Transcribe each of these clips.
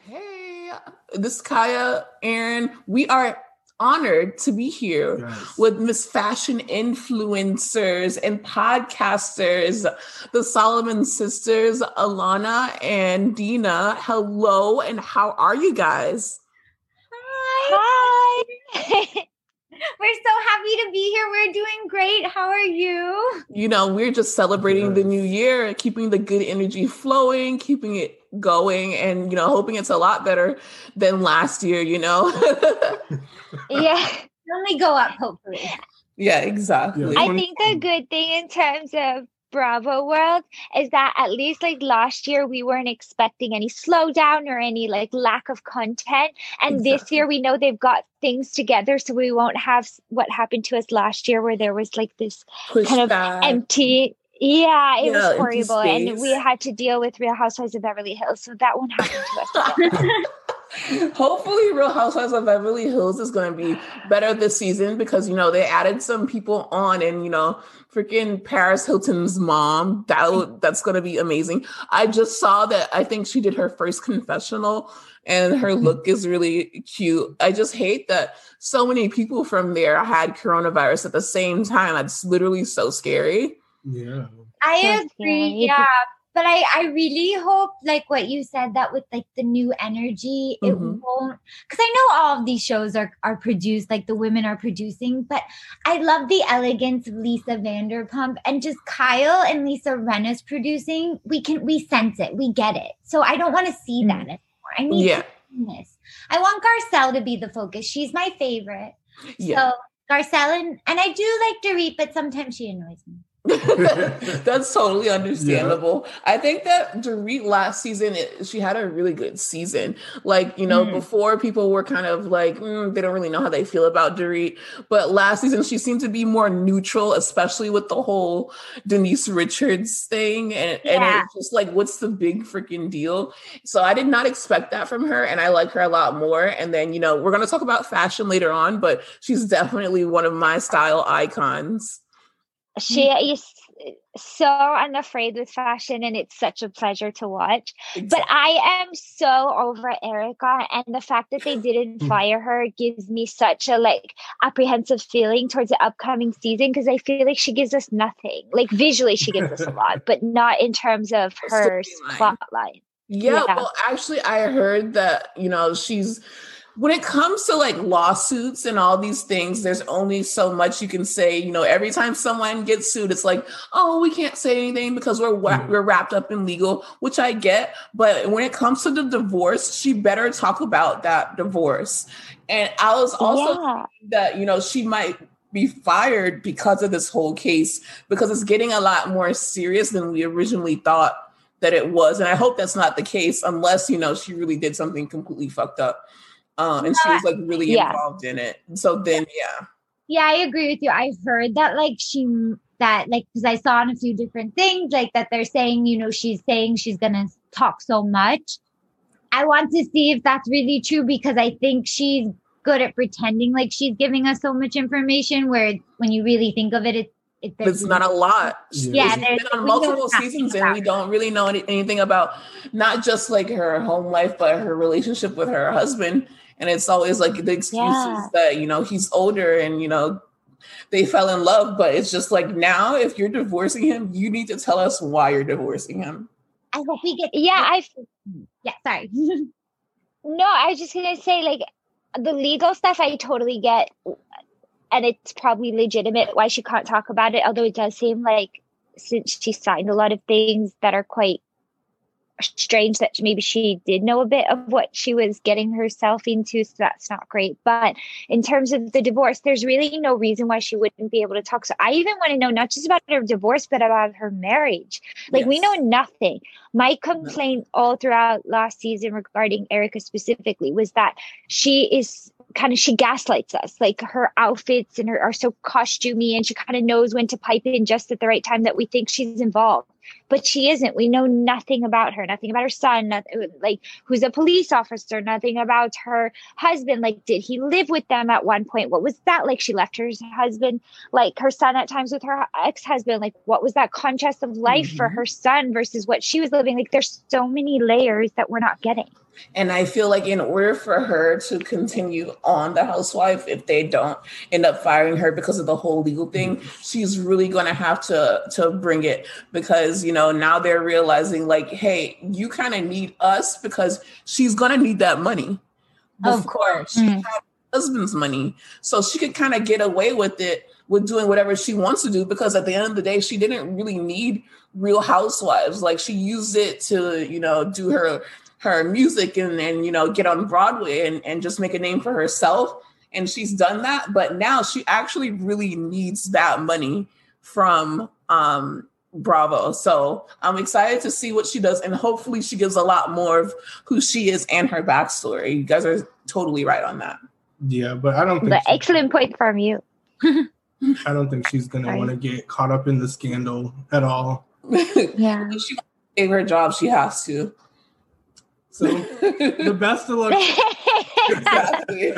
Hey, this is Kaya, Aaron. We are honored to be here Yes. with Miss Fashion influencers and podcasters, the Solomon sisters, Elana and Dina. Hello, and how are you guys? Hi. We're so happy to be here. We're doing great. How are you? You know, we're just celebrating the new year, keeping the good energy flowing, keeping it going, and you know, hoping it's a lot better than last year, you know? Yeah. Only go up, hopefully. yeah, exactly. Yeah. I think the good thing in terms of Bravo World is that at least like last year we weren't expecting any slowdown or any like lack of content. And this year we know they've got things together so we won't have what happened to us last year where there was like this kind of empty yeah, it Yeah, was horrible. And we had to deal with Real Housewives of Beverly Hills. So that won't happen to us. Hopefully, Real Housewives of Beverly Hills is going to be better this season because you know they added some people on, and you know, freaking Paris Hilton's mom. That that's going to be amazing. I just saw that. I think she did her first confessional, and her mm-hmm. look is really cute. I just hate that so many people from there had coronavirus at the same time. That's literally so scary. Yeah. I agree. scary. Yeah. But I, I really hope like what you said that with like the new energy, it Mhm. won't because I know all of these shows are are produced, like the women are producing, but I love the elegance of Lisa Vanderpump and just Kyle and Lisa Rinna's producing. We can we sense it, we get it. So I don't want to see that anymore. I need Yeah, this. I want Garcelle to be the focus. She's my favorite. yeah. So Garcelle and, and I do like Dorit, but sometimes she annoys me. That's totally understandable. I think that Dorit last season, it, she had a really good season. Like, you know, Mm. before people were kind of like, mm, they don't really know how they feel about Dorit. But last season, she seemed to be more neutral, especially with the whole Denise Richards thing. And, and it's just like, what's the big freaking deal? So I did not expect that from her. And I like her a lot more. And then, you know, we're going to talk about fashion later on, but she's definitely one of my style icons. She is so unafraid with fashion, and it's such a pleasure to watch. But I am so over Erica, and the fact that they didn't Mm. fire her gives me such a like apprehensive feeling towards the upcoming season because I feel like she gives us nothing. Like visually, she gives us a lot, but not in terms of her plot line. Yeah, Yeah. well, actually, I heard that, you know, she's when it comes to like lawsuits and all these things, there's only so much you can say. You know, every time someone gets sued, it's like, oh, we can't say anything because we're wa- Mhm. we're wrapped up in legal, which I get. But when it comes to the divorce, she better talk about that divorce. And I was also yeah. that you know she might be fired because of this whole case because it's getting a lot more serious than we originally thought that it was and i hope that's not the case unless you know she really did something completely fucked up um, and she was like really Yeah. involved in it so then yeah Yeah, I agree with you. I heard that like she that like because I saw on a few different things like that they're saying you know she's saying she's gonna talk so much. I want to see if that's really true because I think she's good at pretending like she's giving us so much information where when you really think of it, it, it it's not a lot Yeah, there's- been on multiple seasons and we don't really know any, anything about not just like her home life but her relationship with her husband and it's always like the excuses Yeah. that you know he's older and you know they fell in love but it's just like now if you're divorcing him you need to tell us why you're divorcing him I hope we get Yeah, I yeah sorry no, I was just gonna say like the legal stuff I totally get and it's probably legitimate why she can't talk about it, although it does seem like since she signed a lot of things that are quite strange that maybe she did know a bit of what she was getting herself into so that's not great. But in terms of the divorce there's really no reason why she wouldn't be able to talk. So i even want to know not just about her divorce but about her marriage. Like we know nothing. My complaint all throughout last season regarding erica specifically was that she is kind of she gaslights us. Like her outfits and her are so costumey and she kind of knows when to pipe in just at the right time that we think she's involved but she isn't. We know nothing about her nothing about her son nothing, like who's a police officer nothing about her husband. Like did he live with them at one point? What was that like? She left her husband like her son at times with her ex-husband. Like what was that contrast of life mm-hmm. for her son versus what she was living? Like there's so many layers that we're not getting. And I feel like in order for her to continue on the housewife, if they don't end up firing her because of the whole legal thing, she's really going to have to to bring it because you know now they're realizing like, hey, you kind of need us because she's going to need that money. Of course, she mm. husband's money, so she could kind of get away with it with doing whatever she wants to do because at the end of the day, she didn't really need Real Housewives. Like she used it to you know do her her music and and you know get on Broadway and and just make a name for herself. And she's done that, but now she actually really needs that money from um Bravo. So I'm excited to see what she does, and hopefully she gives a lot more of who she is and her backstory. You guys are totally right on that. Yeah, but I don't think but excellent point from you. I don't think she's gonna want to get caught up in the scandal at all. yeah, she gave her job. She has to. So the best of luck. exactly.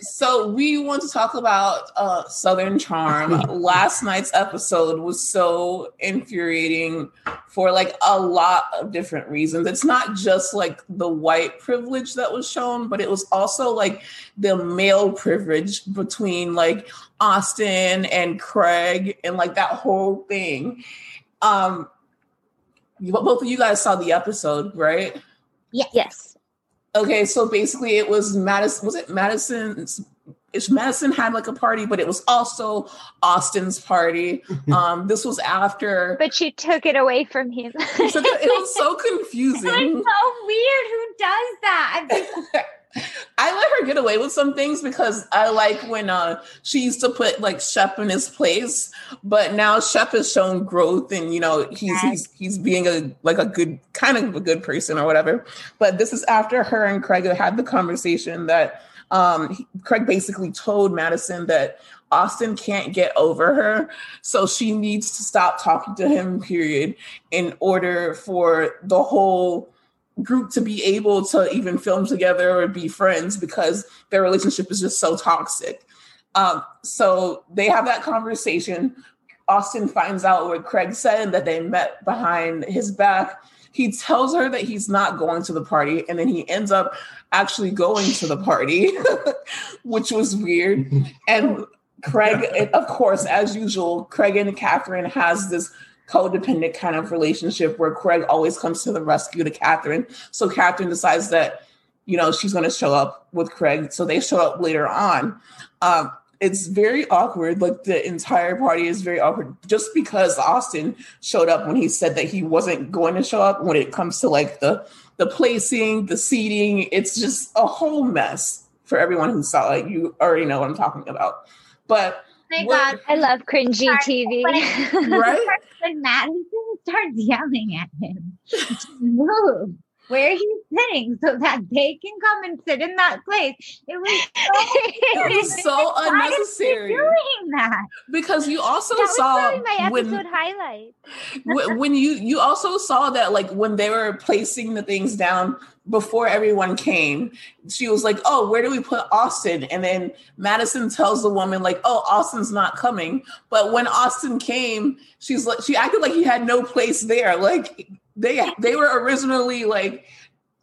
So we want to talk about uh, Southern Charm. Last night's episode was so infuriating for like a lot of different reasons. It's not just like the white privilege that was shown, but it was also like the male privilege between like Austin and Craig and like that whole thing. Um, both of you guys saw the episode, right? Yeah. Yes. Okay, so basically it was Madison. Was it Madison's? It's Madison had like a party, but it was also Austin's party. Um, this was after, but she took it away from him. it, it was so confusing. It's so weird. Who does that? I let her get away with some things because I like when uh, she used to put like Shep in his place, but now Shep has shown growth and you know he's yes. he's he's being a like a good kind of a good person or whatever. But this is after her and Craig had the conversation that um, Craig basically told Madison that Austin can't get over her, so she needs to stop talking to him. Period, in order for the whole group to be able to even film together or be friends because their relationship is just so toxic. Um, so they have that conversation. Austin finds out what Craig said that they met behind his back. He tells her that he's not going to the party, and then he ends up actually going to the party, which was weird. And Craig, of course, as usual, Craig and Catherine has this codependent kind of relationship where Craig always comes to the rescue to Catherine. So Catherine decides that, you know, she's going to show up with Craig. So they show up later on. Um, it's very awkward. Like the entire party is very awkward just because Austin showed up when he said that he wasn't going to show up when it comes to like the the placing, the seating. It's just a whole mess for everyone who saw it. You already know what I'm talking about. But oh my God. I love cringy TV. right? When Madison starts yelling at him move where he's sitting so that they can come and sit in that place. It was so, it was so unnecessary. doing that because you also that saw my episode when, highlight. when you you also saw that like when they were placing the things down before everyone came, she was like, "Oh, where do we put Austin?" And then Madison tells the woman like, "Oh, Austin's not coming." But when Austin came, she's like, she acted like he had no place there. Like they they were originally like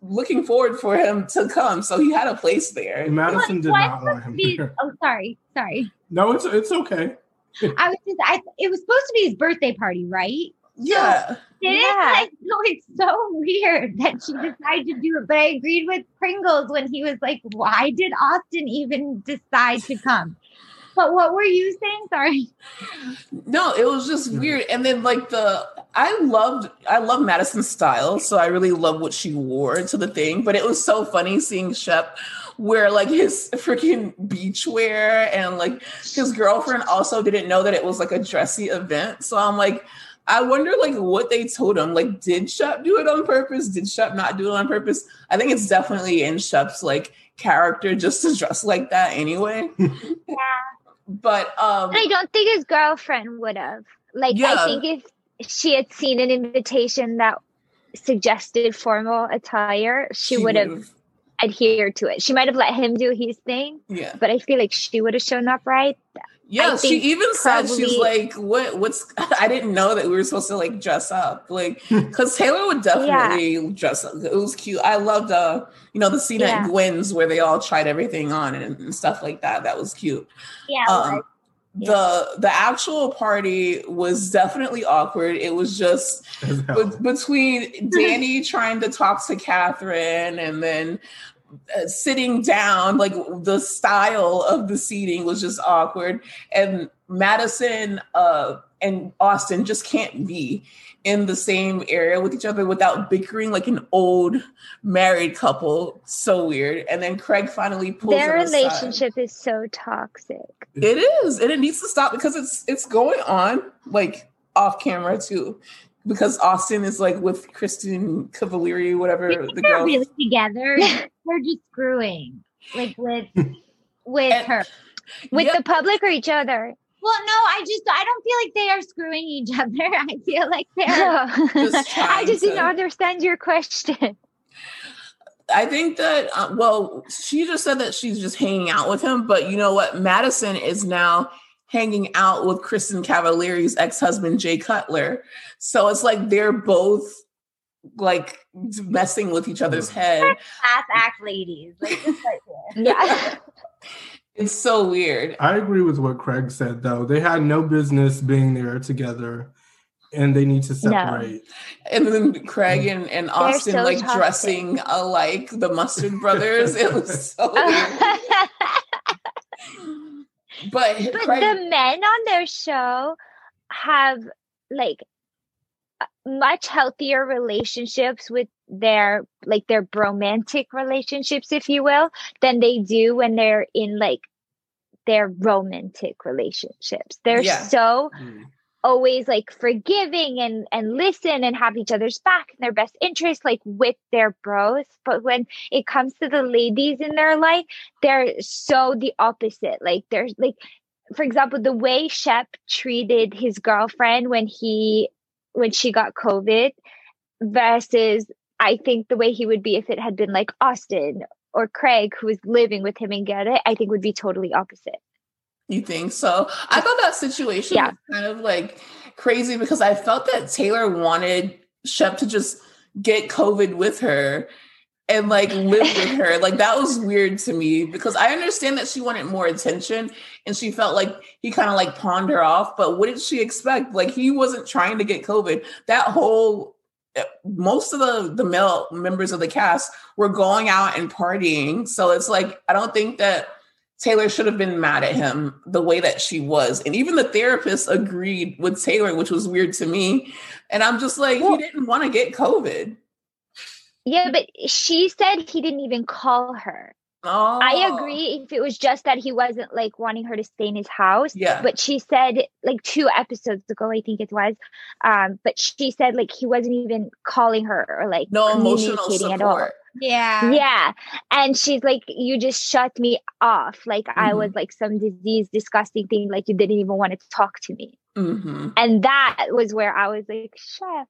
looking forward for him to come, so he had a place there. Madison did not want him. Be, oh, sorry, sorry. No, it's it's okay. I was just, I it was supposed to be his birthday party, right? Yeah. So, it yeah. Like, no, it's so weird that she decided to do it. But I agreed with Pringles when he was like, "Why did Austin even decide to come?" But what were you saying? Sorry. No, it was just mm-hmm. weird. And then like the I loved I love Madison's style, so I really love what she wore to the thing. But it was so funny seeing Shep wear like his freaking beach wear and like his girlfriend also didn't know that it was like a dressy event. So I'm like, I wonder like what they told him. Like, did Shep do it on purpose? Did Shep not do it on purpose? I think it's definitely in Shep's like character just to dress like that anyway. Yeah. But um I don't think his girlfriend would have. Like, Yeah. I think if she had seen an invitation that suggested formal attire, she, would have adhered to it. She might have let him do his thing, Yeah. but I feel like she would have shown up right. Yeah, I she even said she's like, "What? What's? I didn't know that we were supposed to like dress up, like, because Taylor would definitely dress up. It was cute. I loved, uh, you know, the scene Yeah. at Gwen's where they all tried everything on and, and stuff like that. That was cute. Yeah. Um, the the actual party was definitely awkward. It was just As be- between Danny trying to talk to Catherine and then sitting down, like the style of the seating was just awkward. And Madison uh, and Austin just can't be in the same area with each other without bickering like an old married couple. So weird. And then Craig finally pulls Their relationship is so toxic. It is, and it needs to stop because it's it's going on like off camera too. Because Austin is like with Kristin Cavallari, whatever the girl. really together. they're just screwing, like with with And- her. With Yeah. the public or each other? Well, no, I just I don't feel like they are screwing each other. I feel like they're Just I trying just didn't understand your question. I think that uh, well, she just said that she's just hanging out with him, but you know what? Madison is now hanging out with Kristin Cavallari's ex-husband Jay Cutler. So it's like they're both like messing with each other's mm. head. class act ladies. Like just right. Yeah. It's so weird. I agree with what Craig said, though. They had no business being there together, and they need to separate. And then Craig mm. and, and Austin so like toxic. dressing alike, the Mustard Brothers. It was so weird. But, but Craig, the men on their show have like much healthier relationships with their like their bromantic relationships if you will than they do when they're in like their romantic relationships they're Yeah. so Mm. always like forgiving and and listen and have each other's back in their best interest like with their bros but when it comes to the ladies in their life they're so the opposite like they're like for example the way shep treated his girlfriend when he when she got covid versus i think the way he would be if it had been like austin or craig who was living with him and get it i think would be totally opposite you think so? I thought that situation Yeah. was kind of like crazy because I felt that Taylor wanted Shep to just get COVID with her and like live with her. Like that was weird to me because I understand that she wanted more attention and she felt like he kind of like pawned her off. But what did she expect? Like he wasn't trying to get COVID. That whole eh, most of the the male members of the cast were going out and partying. So it's like I don't think that Taylor should have been mad at him the way that she was. And even the therapist agreed with Taylor, which was weird to me. And I'm just like, Well- he didn't want to get COVID. Yeah but she said he didn't even call her Oh, I agree if it was just that he wasn't like wanting her to stay in his house. Yeah. But she said like two episodes ago, I think it was. Um, but she said like he wasn't even calling her or like No emotional communicating at all. Yeah. Yeah. And she's like, You just shut me off. Like I Mhm. was like some disease, disgusting thing, like you didn't even want to talk to me. hmm And that was where I was like, Shep.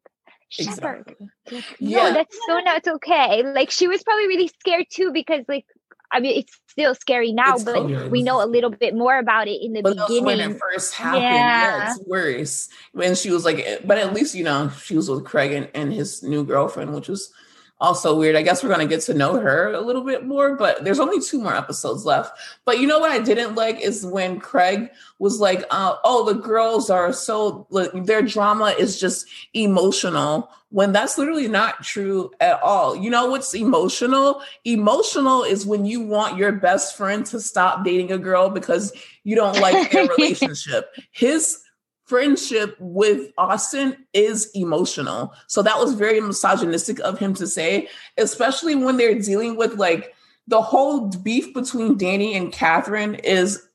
Exactly. Like, Yeah. No, that's so not okay. Like she was probably really scared too because like I mean it's still scary now, It's but we know a little bit more about it in the But was when it first happened. Yeah. Yeah. it's worse. When she was like, eh, but at least, you know, she was with Craig and, and his new girlfriend, which was also weird. I guess we're going to get to know her a little bit more, but there's only two more episodes left. But you know what I didn't like is when Craig was like, uh, oh, the girls are so, like, their drama is just emotional, when that's literally not true at all. You know what's emotional? Emotional is when you want your best friend to stop dating a girl because you don't like their relationship. His friendship with Austin is emotional. So that was very misogynistic of him to say, especially when they're dealing with like the whole beef between Danny and Catherine is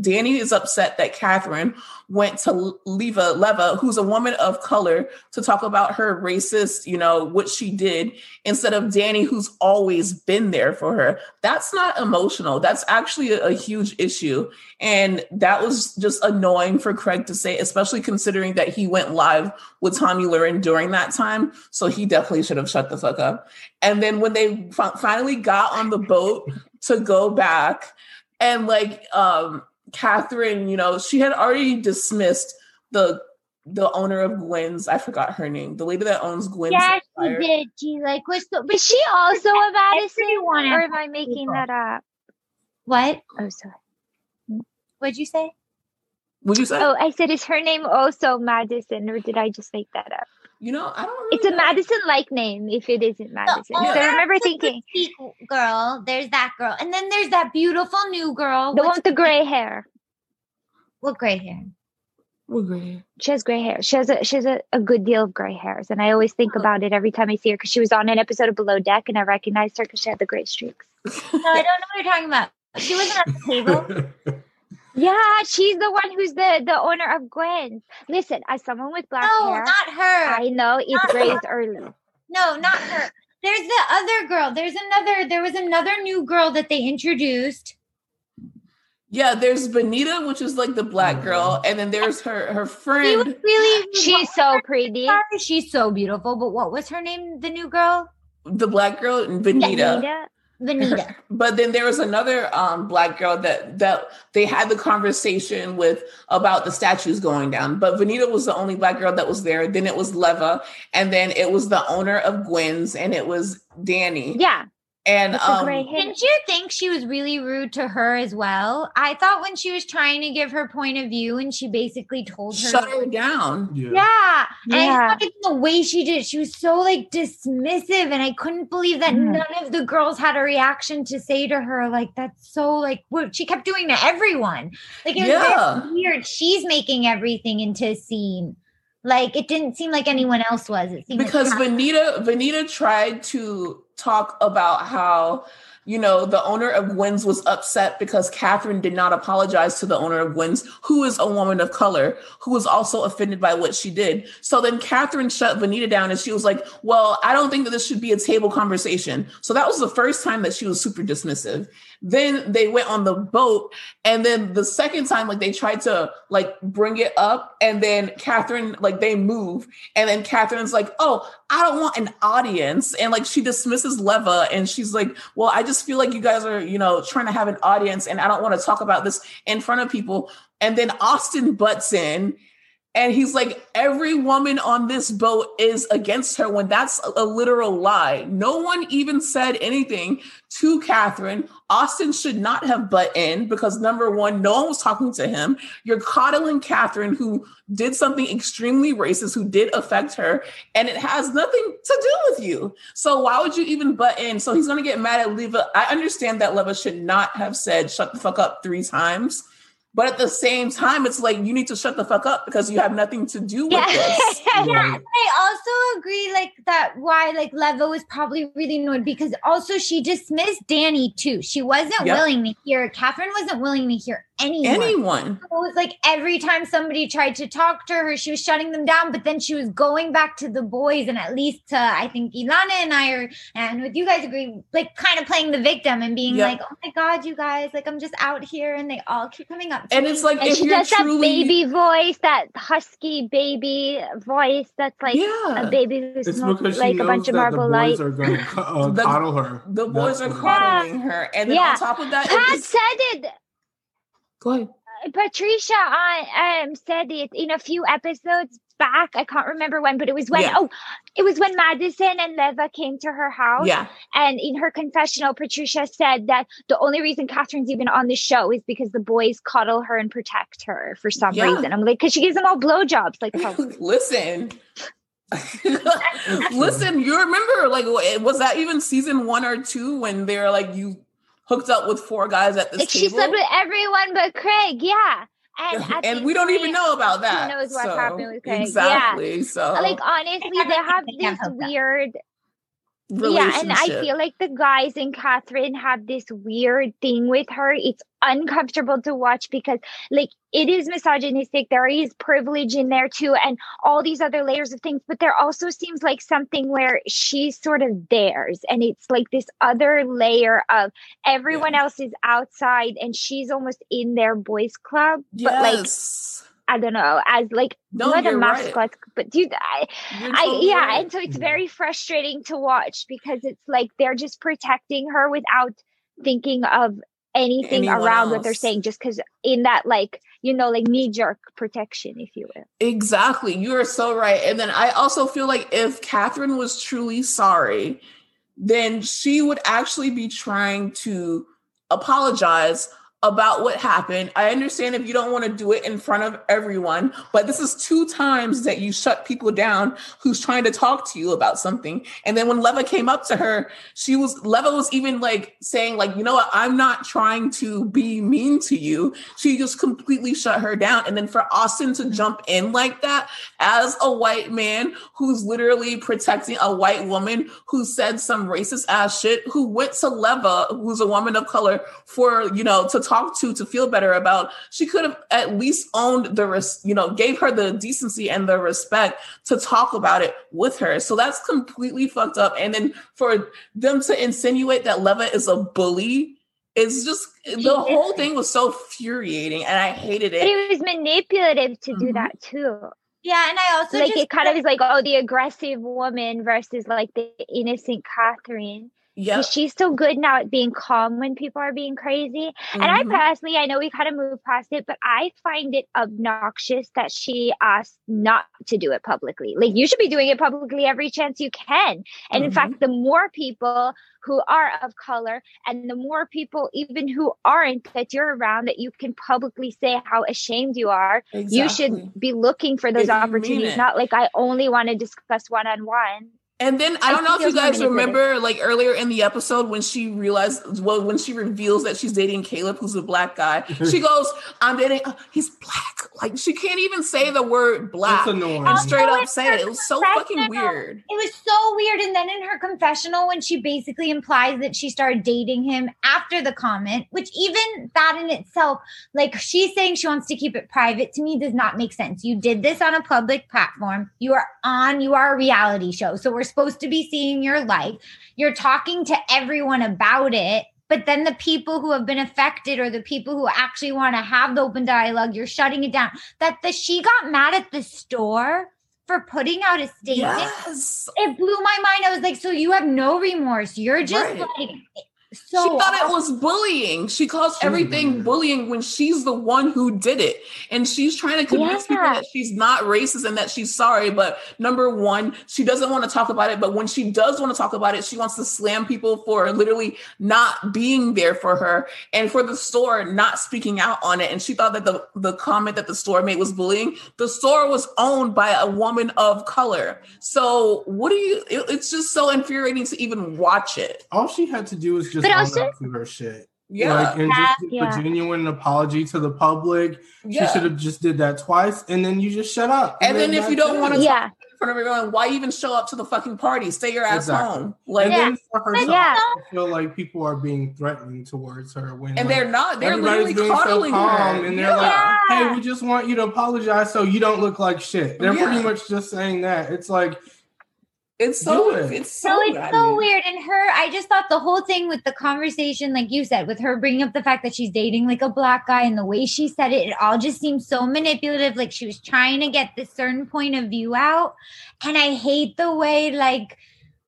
Danny is upset that Catherine went to Leva Leva, who's a woman of color, to talk about her racist, you know, what she did, instead of Danny, who's always been there for her. That's not emotional. That's actually a, a huge issue. And that was just annoying for Craig to say, especially considering that he went live with Tomi Lahren during that time. So he definitely should have shut the fuck up. And then when they finally got on the boat to go back, and like um Catherine, you know, she had already dismissed the the owner of Gwen's. I forgot her name. The lady that owns Gwen's. Yeah, she did. She like was so. Is she also a Madison, Everyone or am I making people. that up? What? Oh, sorry. What'd you say? Would you say? Oh, I said, is her name also Madison, or did I just make that up? You know, I don't. It's a know. Madison-like name if it isn't Madison. oh, so I remember thinking petite girl. There's that girl, and then there's that beautiful new girl. the one with the gray hair. What gray hair? We're great. She has gray hair. She has a she has a, a good deal of gray hairs, and I always think oh. about it every time I see her because she was on an episode of Below Deck, and I recognized her because she had the gray streaks. No, I don't know what you're talking about. She wasn't at the table. Yeah, she's the one who's the the owner of Gwen. Listen, as someone with black No, hair, not her. I know it's Not grays her. early. No, not her. There's the other girl. There's another. There was another new girl that they introduced. Yeah, there's Venita, which is like the black mm-hmm. girl, and then there's her her friend. She was friend. really. She's so pretty. Sorry, she's so beautiful. But what was her name? The new girl, the black girl and Venita. Anita. Venita. But then there was another um, black girl that that they had the conversation with about the statues going down. But Venita was the only black girl that was there. Then it was Leva, and then it was the owner of Gwen's, and it was Danny. Yeah, And um. Didn't you think she was really rude to her as well? I thought when she was trying to give her point of view and she basically told her, shut her down. yeah. yeah, and I Yeah. thought even the way she did, she was so like dismissive, and I couldn't believe that Mhm. none of the girls had a reaction to say to her like that's so like what she kept doing to everyone. Like it was Yeah. weird. She's making everything into a scene. Like it didn't seem like anyone else was. It seemed because like Venita Venita tried to talk about how you know the owner of Gwen's was upset because Catherine did not apologize to the owner of Gwen's, who is a woman of color, who was also offended by what she did. So then Catherine shut Venita down and she was like, "Well, I don't think that this should be a table conversation." So that was the first time that she was super dismissive. Then they went on the boat, and then the second time, like they tried to like bring it up, and then Catherine like they move, and then Catherine's like, "Oh, I don't want an audience," and like she dismisses Leva, and she's like, "Well, I just feel like you guys are, you know, trying to have an audience, and I don't want to talk about this in front of people." And then Austin butts in. And he's like, every woman on this boat is against her when that's a, literal lie. No one even said anything to Catherine. Austin should not have butt in because number one, no one was talking to him. You're coddling Catherine, who did something extremely racist, who did affect her, and it has nothing to do with you. So why would you even butt in? So he's gonna get mad at Leva. I understand that Leva should not have said shut the fuck up three times. But at the same time, it's like you need to shut the fuck up because you have nothing to do with Yeah. this. Right. I also agree, like that. Why, like Leva was probably really annoyed because also she dismissed Danny too. She wasn't Yep. willing to hear. Catherine wasn't willing to hear anyone. Anyone. So it was like every time somebody tried to talk to her, she was shutting them down. But then she was going back to the boys, and at least to I think Elana and I are, and with you guys agree, like kind of playing the victim and being Yep. like, "Oh my god, you guys, like I'm just out here," and they all keep coming up. to And me. it's like And if she you're does truly that baby voice, that husky baby voice that's like yeah. a baby who's It's smoked like a bunch of that the Marble boys Light. are going to uh, The- coddle her. the boys are That's what coddling her. And then Yeah. on top of that, Pat it's, said it. Go ahead. Patricia on um said it in a few episodes back. I can't remember when, but it was when Yeah. oh, it was when Madison and Leva came to her house. Yeah. And in her confessional, Patricia said that the only reason Catherine's even on the show is because the boys coddle her and protect her for some Yeah. reason. I'm like, because she gives them all blowjobs. Like, oh, Listen. Listen, you remember like was that even season one or two when they're like you hooked up with four guys at this like she slept with everyone but Craig. Yeah. And, and we don't even know about that. Who knows what so- happened with Craig. Yeah. Exactly. So Like honestly, they have They can't this that. weird yeah, and I feel like the guys and Catherine have this weird thing with her. It's uncomfortable to watch because, like, it is misogynistic. There is privilege in there too, and all these other layers of things. But there also seems like something where she's sort of theirs, and it's like this other layer of everyone yeah. else is outside, and she's almost in their boys' club. Yes. But like I don't know, as like no, not a mascot, right. but dude, I, I yeah, right. and so it's mm-hmm. very frustrating to watch because it's like they're just protecting her without thinking of anything Anyone around else. what they're saying, just because in that like you know like knee jerk protection, if you will. Exactly, you are so right. And then I also feel like if Catherine was truly sorry, then she would actually be trying to apologize about what happened. I understand if you don't want to do it in front of everyone, but this is two times that you shut people down who's trying to talk to you about something. And then when Leva came up to her, she was Leva was even like saying like, "You know what? I'm not trying to be mean to you." She just completely shut her down. And then for Austin to jump in like that as a white man who's literally protecting a white woman who said some racist ass shit, who went to Leva, who's a woman of color for, you know, to talk talk to to feel better about she could have at least owned the res- you know gave her the decency and the respect to talk about it with her. So that's completely fucked up. And then for them to insinuate that leva is a bully it's just the whole thing was so infuriating and i hated it. But it was manipulative to mm-hmm. do that too. Yeah, and I also like it kind of is like oh the aggressive woman versus like the innocent Catherine. Yeah. She's so good now at being calm when people are being crazy. Mm-hmm. And I mm-hmm. personally, I know we kind of moved past it, but I find it obnoxious that she asked not to do it publicly. Like you should be doing it publicly every chance you can. And mm-hmm. in fact, the more people who are of color and the more people even who aren't that you're around that you can publicly say how ashamed you are exactly. you should be looking for those if opportunities not like i only want to discuss one-on-one and then I don't know if you guys remember, like earlier in the episode when she realized, well, when she reveals that she's dating Caleb, who's a black guy, she goes, "I'm dating. Uh, he's black." Like she can't even say the word black and straight up say it. It was so fucking weird. It was so weird. And then in her confessional, when she basically implies that she started dating him after the comment, which even that in itself, like she's saying she wants to keep it private, to me does not make sense. You did this on a public platform. You are on. You are a reality show, so we're supposed to be seeing your life. You're talking to everyone about it. But then the people who have been affected or the people who actually want to have the open dialogue, you're shutting it down. That the she got mad at the store for putting out a statement. Yes. It blew my mind. I was like, so you have no remorse. You're just right. like so she thought it was bullying. She calls everything bullying when she's the one who did it. And she's trying to convince yeah. people that she's not racist and that she's sorry. But number one, she doesn't want to talk about it. But when she does want to talk about it, she wants to slam people for literally not being there for her and for the store not speaking out on it. And she thought that the, the comment that the store made was bullying. The store was owned by a woman of color. So what do you, it, it's just so infuriating to even watch it. All she had to do was just but also to her shit. Yeah, like, and just yeah. a genuine apology to the public. Yeah. She should have just did that twice, and then you just shut up. And, and then, then if you don't want to, yeah. in front of everyone, why even show up to the fucking party? Stay your ass exactly. home. Like, and then for herself, yeah. I feel like people are being threatening towards her when, and like, they're not. They're literally coddling so calm, her. and they're yeah. like, "Hey, we just want you to apologize so you don't look like shit." They're pretty much just saying that. It's like it's so it. it's so, so it's so weird. And her, I just thought the whole thing with the conversation, like you said, with her bringing up the fact that she's dating like a black guy and the way she said it, it all just seemed so manipulative. Like she was trying to get this certain point of view out. And I hate the way like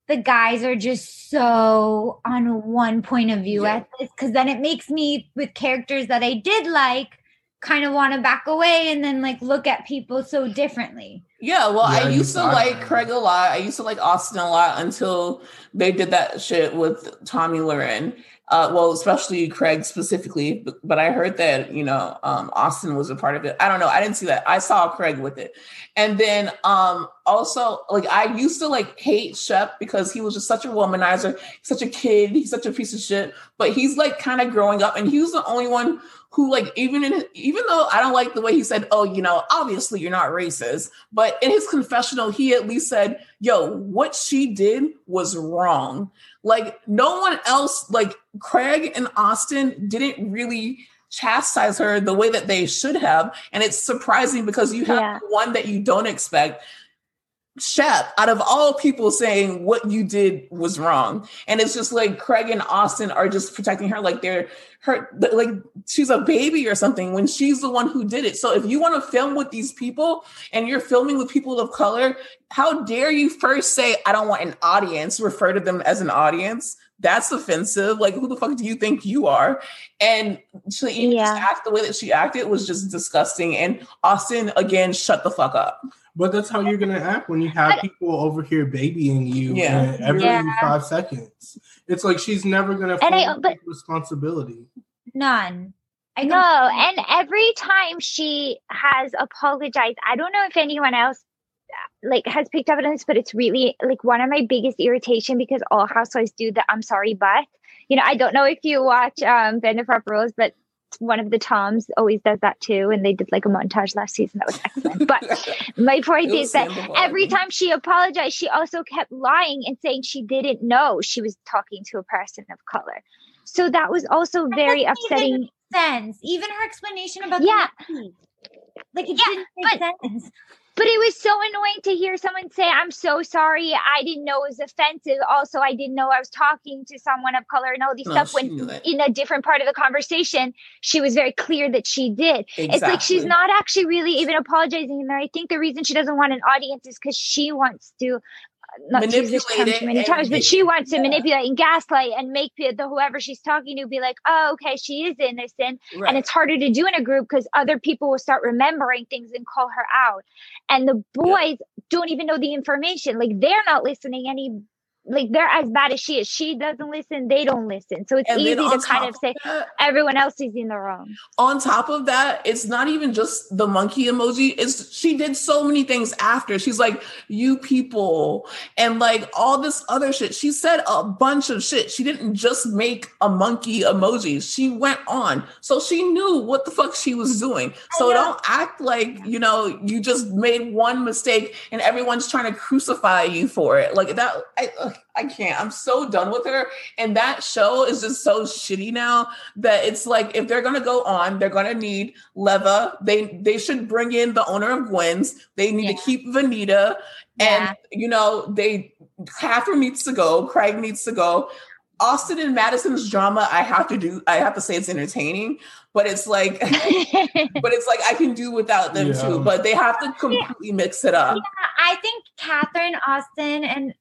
the guys are just so on one point of view yeah. at this because then it makes me with characters that I did like kind of want to back away and then like look at people so differently. Yeah, well, yeah, I used to like Craig a lot. I used to like Austin a lot until they did that shit with Tomi Lahren. uh, well, especially Craig specifically, but, but, I heard that, you know, um, Austin was a part of it. I don't know. I didn't see that. I saw Craig with it. And then um, also, like, I used to like hate Shep because he was just such a womanizer, such a kid, he's such a piece of shit. But he's like kind of growing up, and he was the only one who like even in even though I don't like the way he said, "Oh, you know, obviously you're not racist," but in his confessional, he at least said, "Yo, what she did was wrong." Like no one else, like Craig and Austin, didn't really chastise her the way that they should have, and it's surprising because you have yeah. one that you don't expect Shep, out of all people saying what you did was wrong. And it's just like Craig and Austin are just protecting her like they're her like she's a baby or something when she's the one who did it. So if you want to film with these people and you're filming with people of color, how dare you first say I don't want an audience, refer to them as an audience? That's offensive. Like who the fuck do you think you are? And she even yeah. act the way that she acted was just disgusting. And Austin again shut the fuck up. But that's how you're gonna act when you have people over here babying you yeah. every yeah. five seconds. It's like she's never gonna take responsibility. None. I know. And every time she has apologized, I don't know if anyone else like has picked up on this, but it's really like one of my biggest irritation because all housewives do the I'm sorry, but you know, I don't know if you watch um Vanderpump Rules, but one of the Toms always does that too. And they did like a montage last season that was excellent. But my point is that every time she apologized, she also kept lying and saying she didn't know she was talking to a person of color. So that was also very upsetting. Sense. Even her explanation about yeah. like it yeah, didn't make but, sense. But it was so annoying to hear someone say, I'm so sorry. I didn't know it was offensive. Also, I didn't know I was talking to someone of color and all these no, stuff. When in a different part of the conversation, she was very clear that she did. Exactly. It's like she's not actually really even apologizing. And I think the reason she doesn't want an audience is because she wants to not manipulate too many times, but she wants to yeah. manipulate and gaslight and make the, the, whoever she's talking to be like, oh, okay, she is innocent. Right. And it's harder to do in a group because other people will start remembering things and call her out. And the boys yeah. don't even know the information. Like they're not listening any like they're as bad as she is. She doesn't listen, they don't listen. So it's and easy to kind of say that, everyone else is in the wrong. On top of that, it's not even just the monkey emoji. It's she did so many things after. She's like, you people, and like all this other shit. She said a bunch of shit. She didn't just make a monkey emoji. She went on. So she knew what the fuck she was doing. So don't act like, you know, you just made one mistake and everyone's trying to crucify you for it. Like that I I can't. I'm so done with her. And that show is just so shitty now that it's like if they're gonna go on, they're gonna need Leva. They they should bring in the owner of Gwen's. They need yeah. to keep Venita. Yeah. And you know, they Catherine needs to go, Craig needs to go. Austin and Madison's drama, I have to do, I have to say it's entertaining, but it's like, but it's like I can do without them yeah. too. But they have to completely mix it up. Yeah, I think Catherine, Austin, and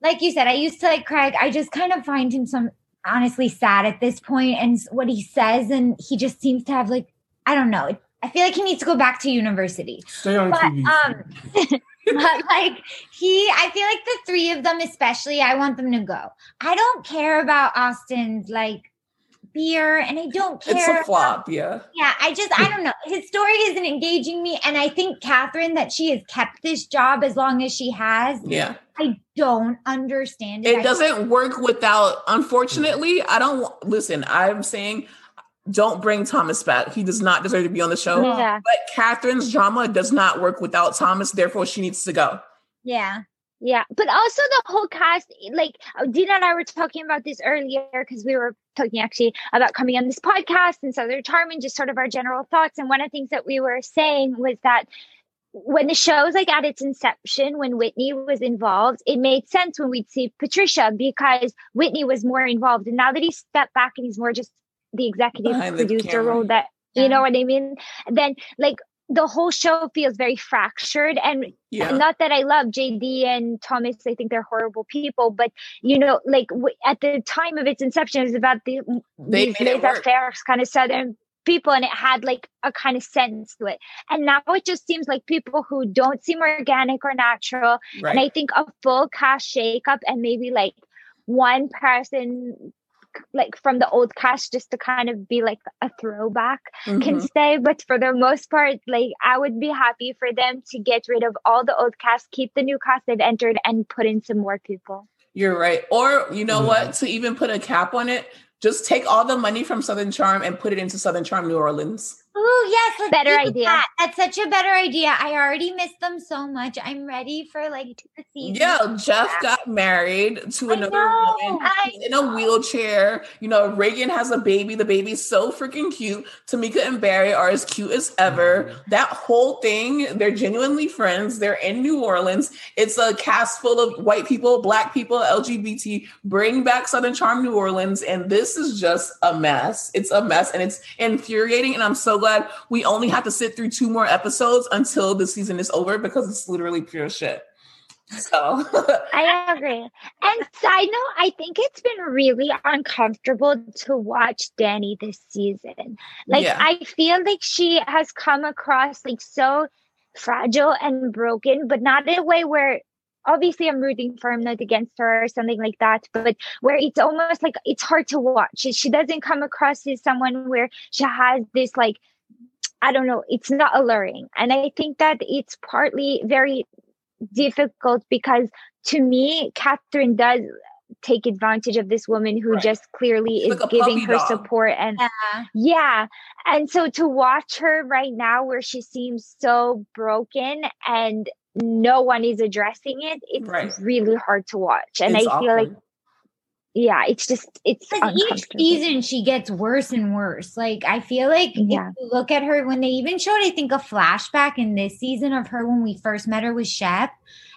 like you said, I used to like Craig. I just kind of find him some honestly sad at this point and what he says. And he just seems to have like, I don't know. I feel like he needs to go back to university. Stay on but, TV. Um, but like he, I feel like the three of them, especially, I want them to go. I don't care about Austin's like beer and I don't care. It's a flop, yeah. Yeah, I just I don't know. His story isn't engaging me. And I think Catherine that she has kept this job as long as she has. Yeah. I don't understand it. It doesn't work without unfortunately, I don't listen, I'm saying don't bring Thomas back. He does not deserve to be on the show. Yeah. But Catherine's drama does not work without Thomas. Therefore, she needs to go. Yeah. Yeah, but also the whole cast, like uh, Dina and I were talking about this earlier because we were talking actually about coming on this podcast and Southern Charm and just sort of our general thoughts. And one of the things that we were saying was that when the show's like at its inception, when Whitney was involved, it made sense when we'd see Patricia because Whitney was more involved. And now that he stepped back and he's more just the executive Behind producer the role that, you know what I mean? Then like the whole show feels very fractured and yeah. not that i love jd and thomas i think they're horrible people but you know like w- at the time of its inception it was about the they these kind of southern people and it had like a kind of sense to it and now it just seems like people who don't seem organic or natural right. and i think a full cast shakeup and maybe like one person like from the old cast just to kind of be like a throwback mm-hmm. can stay. But for the most part like i would be happy for them to get rid of all the old cast keep the new cast they've entered and put in some more people. You're right. Or you know mm-hmm. what? To even put a cap on it just take all the money from southern charm and put it into southern charm new orleans Oh yes, better idea. That. That's such a better idea. I already miss them so much. I'm ready for like the season. Yeah, Jeff got married to another woman in a wheelchair. You know, Reagan has a baby. The baby's so freaking cute. Tamica and Barry are as cute as ever. That whole thing, they're genuinely friends. They're in New Orleans. It's a cast full of white people, black people, LGBT. Bring back Southern Charm New Orleans, and this is just a mess. It's a mess, and it's infuriating. And I'm so glad glad we only have to sit through two more episodes until the season is over because it's literally pure shit. So I agree. And side note, I think it's been really uncomfortable to watch Danny this season. Like yeah. I feel like she has come across like so fragile and broken, but not in a way where obviously I'm rooting for him, not against her or something like that, but where it's almost like it's hard to watch. She, she doesn't come across as someone where she has this like I don't know, it's not alluring. And I think that it's partly very difficult because to me, Kathryn does take advantage of this woman who right. just clearly is like giving her dog. support and yeah. yeah and so to watch her right now where she seems so broken and no one is addressing it it's right. really hard to watch and it's i feel awkward. like yeah, it's just it's each season she gets worse and worse. Like I feel like yeah. look at her when they even showed, I think, a flashback in this season of her when we first met her with Shep,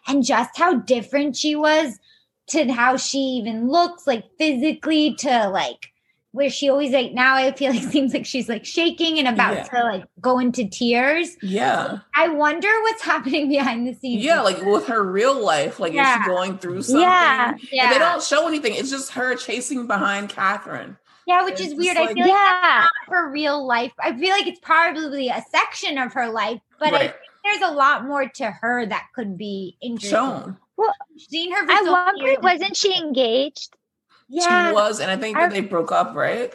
and just how different she was to how she even looks, like physically to like where she always like now I feel like seems like she's like shaking and about yeah. to like go into tears. Yeah. I wonder what's happening behind the scenes. Yeah, like with her real life. Like yeah. is she going through something? Yeah. yeah. And they don't show anything. It's just her chasing behind Kathryn. Yeah, which it's is weird. Like, I feel like yeah. her real life. I feel like it's probably a section of her life, but right. I think there's a lot more to her that could be interesting. Shown. Well, seeing her. At one point, wasn't she engaged? Yeah. She was, and I think that they broke up, right?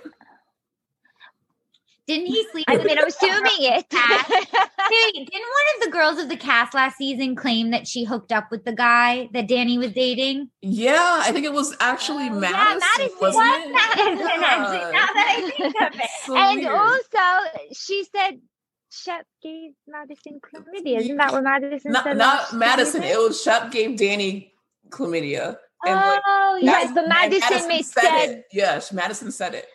Didn't he sleep? I mean, I'm assuming it. hey, didn't one of the girls of the cast last season claim that she hooked up with the guy that Danni was dating? Yeah, I think it was actually oh, Madison. Yeah, Madison was it? Madison. Yeah. Now that I think of it, so and weird. also she said Shep gave Madison chlamydia. Isn't that what Madison not, said? Not Madison. It was Shep gave Danni chlamydia. And oh, yes, but Madison, Madison said, said it. Yes, Madison said it.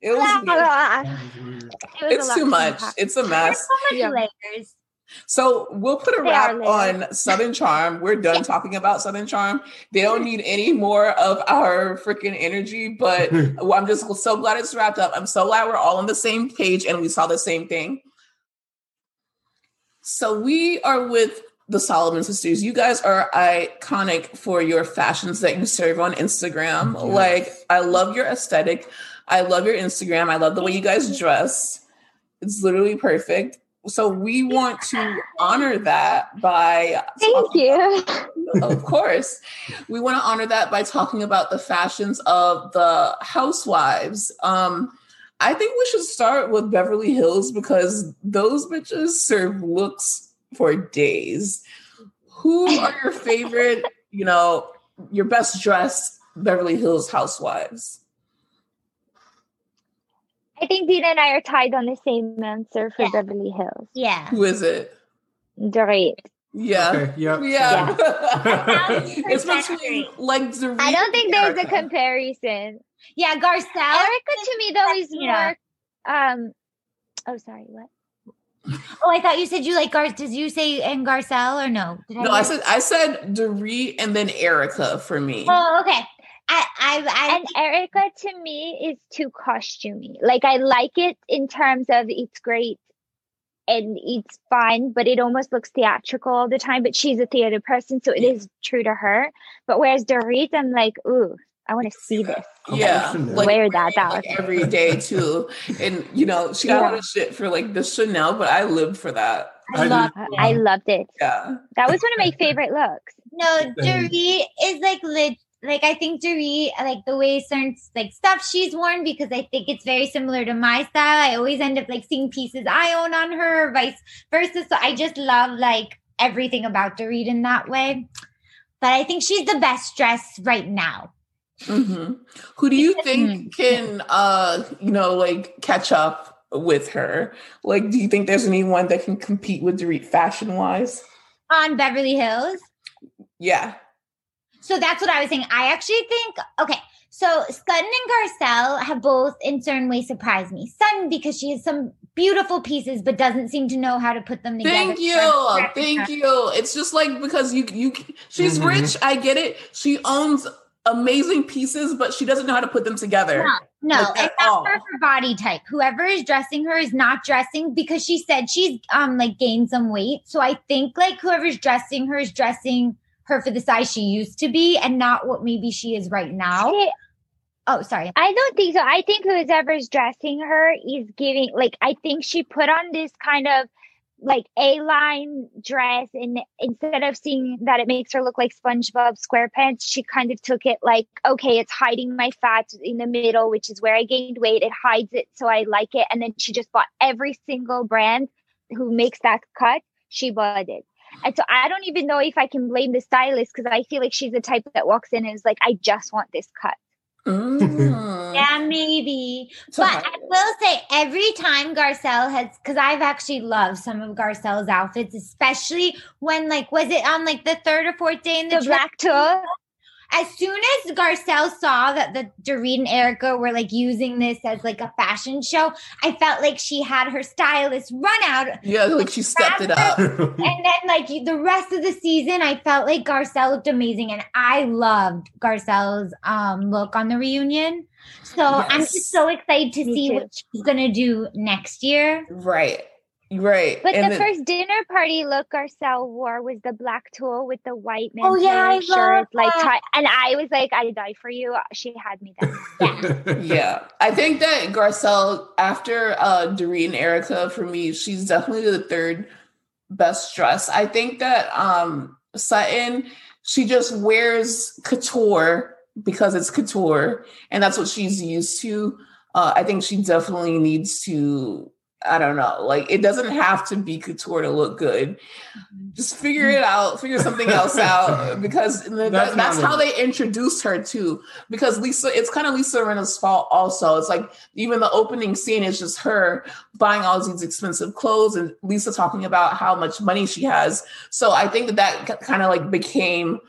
It was, it was it's too much. It's a mess. so yeah. layers. So we'll put a wrap on Southern Charm. We're done talking about Southern Charm. They don't need any more of our freaking energy, but I'm just so glad it's wrapped up. I'm so glad we're all on the same page and we saw the same thing. So we are with the Solomon sisters. You guys are iconic for your fashions that you serve on Instagram. Yes. Like, I love your aesthetic. I love your Instagram. I love the way you guys dress. It's literally perfect. So we want to honor that by Thank you. About, of course. We want to honor that by talking about the fashions of the housewives. Um I think we should start with Beverly Hills because those bitches serve looks for days. Who are your favorite, you know, your best dressed Beverly Hills housewives? I think Dina and I are tied on the same answer for yeah. Beverly Hills. Yeah. Who is it? Dorit. Yeah. Okay, yep. Yeah. yeah. it's between like Dorit I don't think there's a comparison. Yeah, Garcelle. Erika to me though is more um oh sorry, what? Oh, I thought you said you like Gar. Did you say and Garcelle or no? Did no, I, I said I said Dorit and then Erika for me. Oh, okay. I, I, I and Erika to me is too costumey. Like I like it in terms of it's great and it's fun, but it almost looks theatrical all the time. But she's a theater person, so it is true to her. But whereas Dorit, I'm like, ooh, I want to see this. Oh yeah, like wear that out every day too. And you know, she got yeah. a lot of shit for like the Chanel, but I lived for that. I, love, I loved it. Yeah, that was one of my favorite looks. No, Dorit is like lit. like I think Dorit, like the way certain like stuff she's worn because I think it's very similar to my style. I always end up like seeing pieces I own on her, vice versa. So I just love like everything about Dorit in that way. But I think she's the best dressed right now. Mm-hmm. Who do you think can uh you know like catch up with her? Like, do you think there's anyone that can compete with Dorit fashion wise? On Beverly Hills? Yeah. So that's what I was saying. I actually think, okay, so Sutton and Garcelle have both in certain ways surprised me. Sutton because she has some beautiful pieces, but doesn't seem to know how to put them together. Thank you, thank you. It's just like because you you she's mm-hmm. rich. I get it. She owns amazing pieces, but she doesn't know how to put them together. No, no, like, it's not for her body type. Whoever is dressing her is not dressing because she said she's um like gained some weight. So I think like whoever's dressing her is dressing her for the size she used to be and not what maybe she is right now. She, oh, sorry. I don't think so. I think whoever's dressing her is giving, like, I think she put on this kind of like A line dress, and instead of seeing that it makes her look like SpongeBob SquarePants, she kind of took it like, okay, it's hiding my fat in the middle, which is where I gained weight. It hides it, so I like it. And then she just bought every single brand who makes that cut. She bought it. And so I don't even know if I can blame the stylist because I feel like she's the type that walks in and is like, I just want this cut. Mm. yeah, maybe. So but I will say every time Garcelle has, because I've actually loved some of Garcelle's outfits, especially when like was it on like the third or fourth day in the, the black tour? As soon as Garcelle saw that the Dorit and Erika were like using this as like a fashion show, I felt like she had her stylist run out. Yeah, like she stepped it up. and then like the rest of the season, I felt like Garcelle looked amazing, and I loved Garcelle's um, look on the reunion. So yes. I'm just so excited to Me see too. what she's gonna do next year. Right. Right. But and the, first dinner party look Garcelle wore was the black tulle with the white man oh, yeah, shirt, like tie, and I was like, I die for you. She had me there. Yeah. yeah. I think that Garcelle, after uh Dorit and Erika, for me, she's definitely the third best dress. I think that um Sutton, she just wears couture because it's couture, and that's what she's used to. Uh, I think she definitely needs to I don't know. Like it doesn't have to be couture to look good. Mm-hmm. Just figure it out. Figure something else out because that's, that's how they introduced her too. Because Lisa, it's kind of Lisa Rinna's fault. Also, it's like even the opening scene is just her buying all these expensive clothes and Lisa talking about how much money she has. So I think that that kind of like became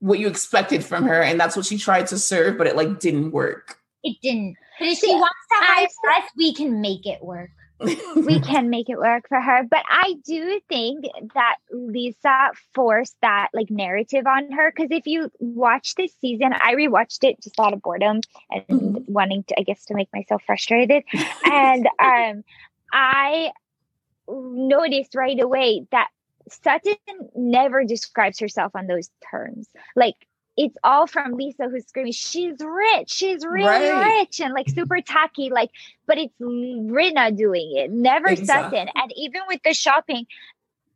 what you expected from her, and that's what she tried to serve, but it like didn't work. It didn't. But if she wants to hire us, we can make it work we can make it work for her. But I do think that Lisa forced that like narrative on her. Cause if you watch this season, I rewatched it just out of boredom and mm-hmm. wanting to, I guess, to make myself frustrated. and um, I noticed right away that Sutton never describes herself on those terms. Like it's all from Lisa who's screaming, she's rich, she's really right. rich and like super tacky, like, but it's Rinna doing it, never exactly. Sutton. And even with the shopping,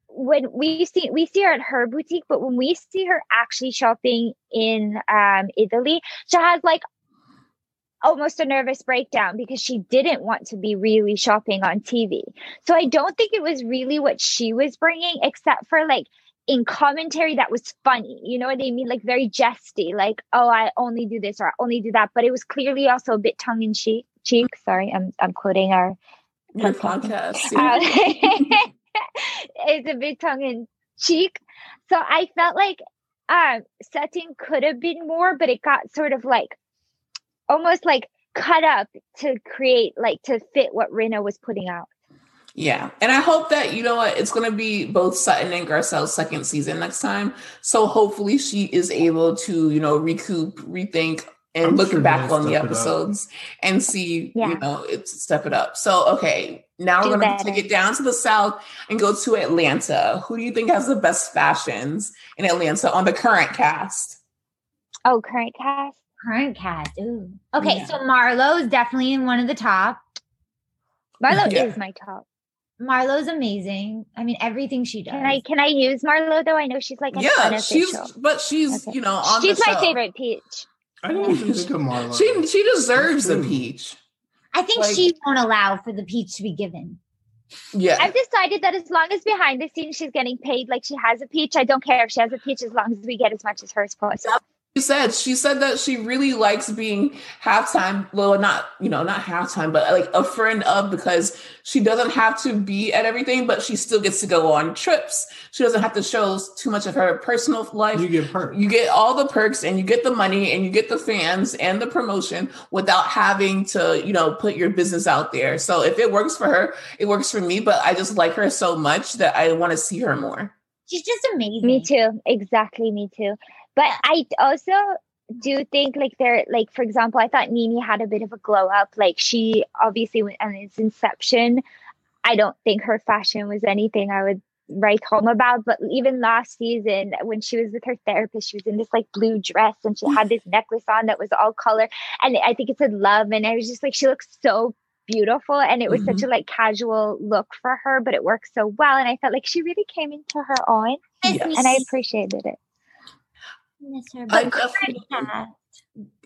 when we see we see her at her boutique, but when we see her actually shopping in um Italy, she has like almost a nervous breakdown because she didn't want to be really shopping on TV. So I don't think it was really what she was bringing, except for like in commentary that was funny. You know what I mean? Like very jesty, like, oh, I only do this or I only do that. But it was clearly also a bit tongue in cheek. Cheek. Sorry, I'm I'm quoting our, our podcast. Uh, it's a bit tongue in cheek. So I felt like um Sutton could have been more, but it got sort of like almost like cut up to create like to fit what Rinna was putting out. Yeah. And I hope that, you know what, it's going to be both Sutton and Garcelle's second season next time. So hopefully she is able to, you know, recoup, rethink, and I'm look sure back on the episodes and see, yeah. you know, it's step it up. So, okay, now we're going to take it down to the South and go to Atlanta. Who do you think has the best fashions in Atlanta on the current cast? Oh, current cast? Current cast. Ooh. Okay, yeah. so Marlo is definitely in one of the top. Marlo yeah. is my top. Marlo's amazing. I mean, everything she does. Can I can I use Marlo though? I know she's like yeah, unofficial. she's but she's okay. you know she's my show. favorite peach. I don't even think of Marlo. She she deserves the peach. I think like, she won't allow for the peach to be given. Yeah. I've decided that as long as behind the scenes she's getting paid like she has a peach, I don't care if she has a peach as long as we get as much as hers possible she said she said that she really likes being halftime well not you know not halftime but like a friend of because she doesn't have to be at everything but she still gets to go on trips. She doesn't have to show too much of her personal life. You get perks. You get all the perks and you get the money and you get the fans and the promotion without having to you know put your business out there. So if it works for her it works for me but i just like her so much that i want to see her more. She's just amazing. Me too. Exactly me too but I also do think like there like for example i thought NeNe had a bit of a glow up. Like she obviously went on its inception i don't think her fashion was anything i would write home about. But even last season when she was with her therapist she was in this like blue dress and she had this necklace on that was all color. And i think it said love and i was just like she looks so beautiful and it was mm-hmm. such a like casual look for her but it worked so well. And i felt like she really came into her own yes. and i appreciated it I definitely,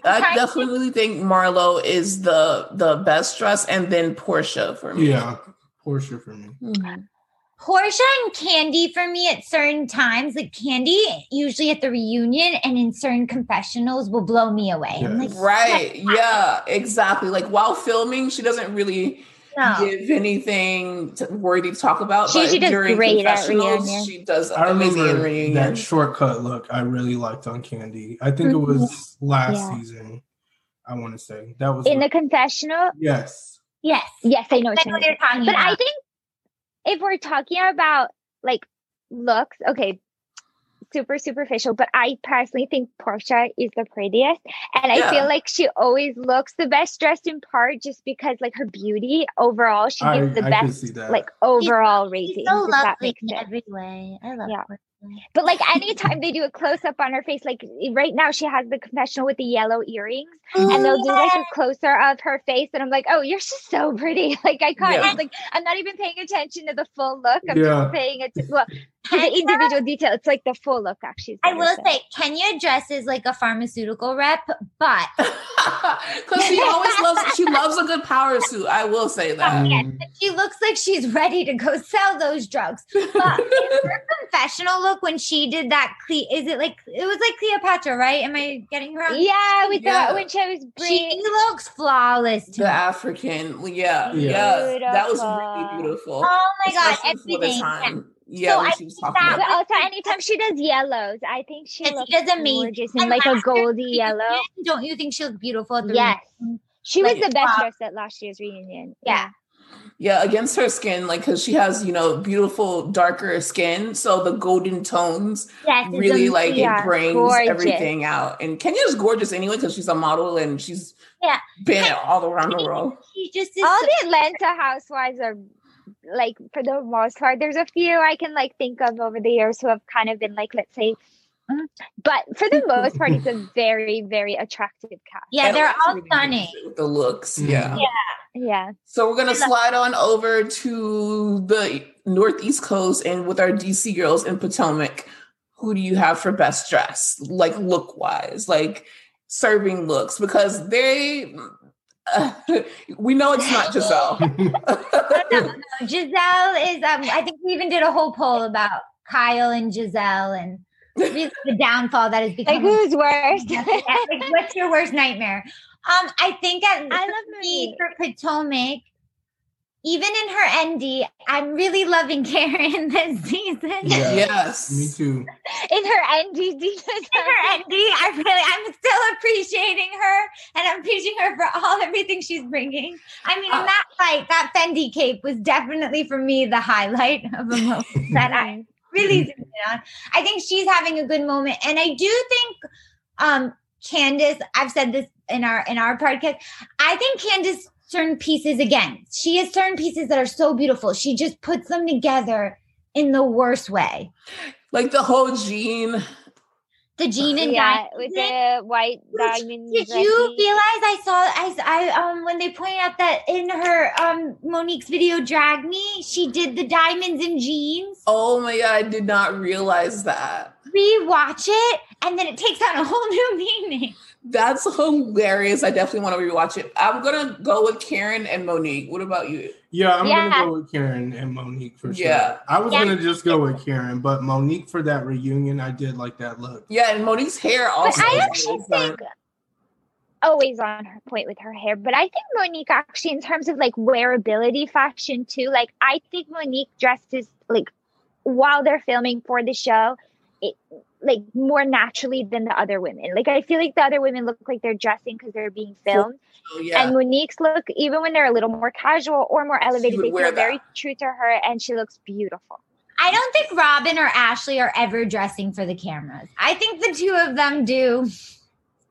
I definitely think Marlo is the the best dress, and then Porsha for me. Yeah, Porsha for me. Mm-hmm. Porsha and Kandi for me at certain times, like Kandi usually at the reunion and in certain confessionals will blow me away. Yes. Like, right. Yeah, exactly. Like while filming, she doesn't really no. give anything to, worthy to talk about. She, but she does during great at reunion. She does I remember reunion. that shortcut look I really liked on Kandi. I think mm-hmm. it was last yeah. season. I want to say that was in the confessional. Yes. Yes. Yes, I know what, I know what you're talking but about. But I think if we're talking about like looks, okay, super superficial, but I personally think Porsha is the prettiest. And yeah. I feel like she always looks the best dressed in part just because like her beauty overall, she gives I, the I best like overall she's, rating. She's so lovely in every way. I love yeah. But like anytime they do a close up on her face, like right now she has the confessional with the yellow earrings, and they'll do like a oh. closer of her face, and I'm like, oh, you're just so pretty. Like I can't. Yeah. Like I'm not even paying attention to the full look. I'm yeah. just paying it to, well to the individual detail. It's like the full look. Actually, I will say Kenya dresses like a pharmaceutical rep, but because she always loves she loves a good power suit. I will say that. Yes, she looks like she's ready to go sell those drugs. But her confessional look when she did that, Cle- is it like it was like Cleopatra, right? Am I getting her? Yeah, we yeah. thought when she was bringing, she looks flawless. the me. African, yeah, yeah, yeah, that was really beautiful. Oh my god, everything. Yeah, so she was talking that, about. Also, anytime she does yellows, I think she looks she does amazing. gorgeous in like a goldy yellow. Don't you think she looks beautiful? At the yes, reunion? she was the best dressed at last year's reunion. Yeah. Yeah, against her skin, like because she has, you know, beautiful darker skin, so the golden tones yes, really like it brings gorgeous. everything out. And Kenya's gorgeous anyway because she's a model and she's yeah been all around the world. She just all so- the Atlanta housewives are like for the most part there's a few i can like think of over the years who have kind of been like let's say but for the most part it's a very very attractive cast yeah they're all stunning the looks mm-hmm. yeah yeah yeah so we're gonna slide on over to the northeast coast and with our dc girls in potomac who do you have for best dress like look wise like serving looks because they we know it's not Gizelle. no, no, Gizelle is. Um, I think we even did a whole poll about Kyle and Gizelle and really the downfall that is becoming. Like who's worse? like, what's your worst nightmare? Um, I think at I love me for Potomac even in her ND, I'm really loving Karen this season. Yeah. yes, me too. In her ND, in her ND, I really, I'm still appreciating her, and I'm appreciating her for all everything she's bringing. I mean, uh, in that fight, that Fendi cape was definitely for me the highlight of a moment that I really zoomed on. I think she's having a good moment, and I do think, um, Candiace. I've said this in our in our podcast. I think Candiace certain pieces again. She has certain pieces that are so beautiful. She just puts them together in the worst way. Like the whole jean. The the jean and yeah, with the white diamonds. Did you realize I saw I I um when they pointed out that in her um Monique's video "Drag Me," she did the diamonds and jeans. Oh my god, I did not realize that. Rewatch it, and then it takes on a whole new meaning. That's hilarious. I definitely want to rewatch it. I'm gonna go with Karen and Monique. What about you? Yeah, I'm yeah. gonna go with Karen and Monique for sure. Yeah, I was yeah. gonna just go with Karen, but Monique for that reunion, I did like that look. Yeah, and Monique's hair also. But I actually think always on her point with her hair, but I think Monique actually, in terms of like wearability fashion too, like I think Monique dresses like while they're filming for the show. It, like more naturally than the other women. Like I feel like the other women look like they're dressing because they're being filmed. Oh, yeah. And Monique's look, even when they're a little more casual or more elevated, they feel that. very true to her and she looks beautiful. I don't think Robyn or Ashley are ever dressing for the cameras. I think the two of them do.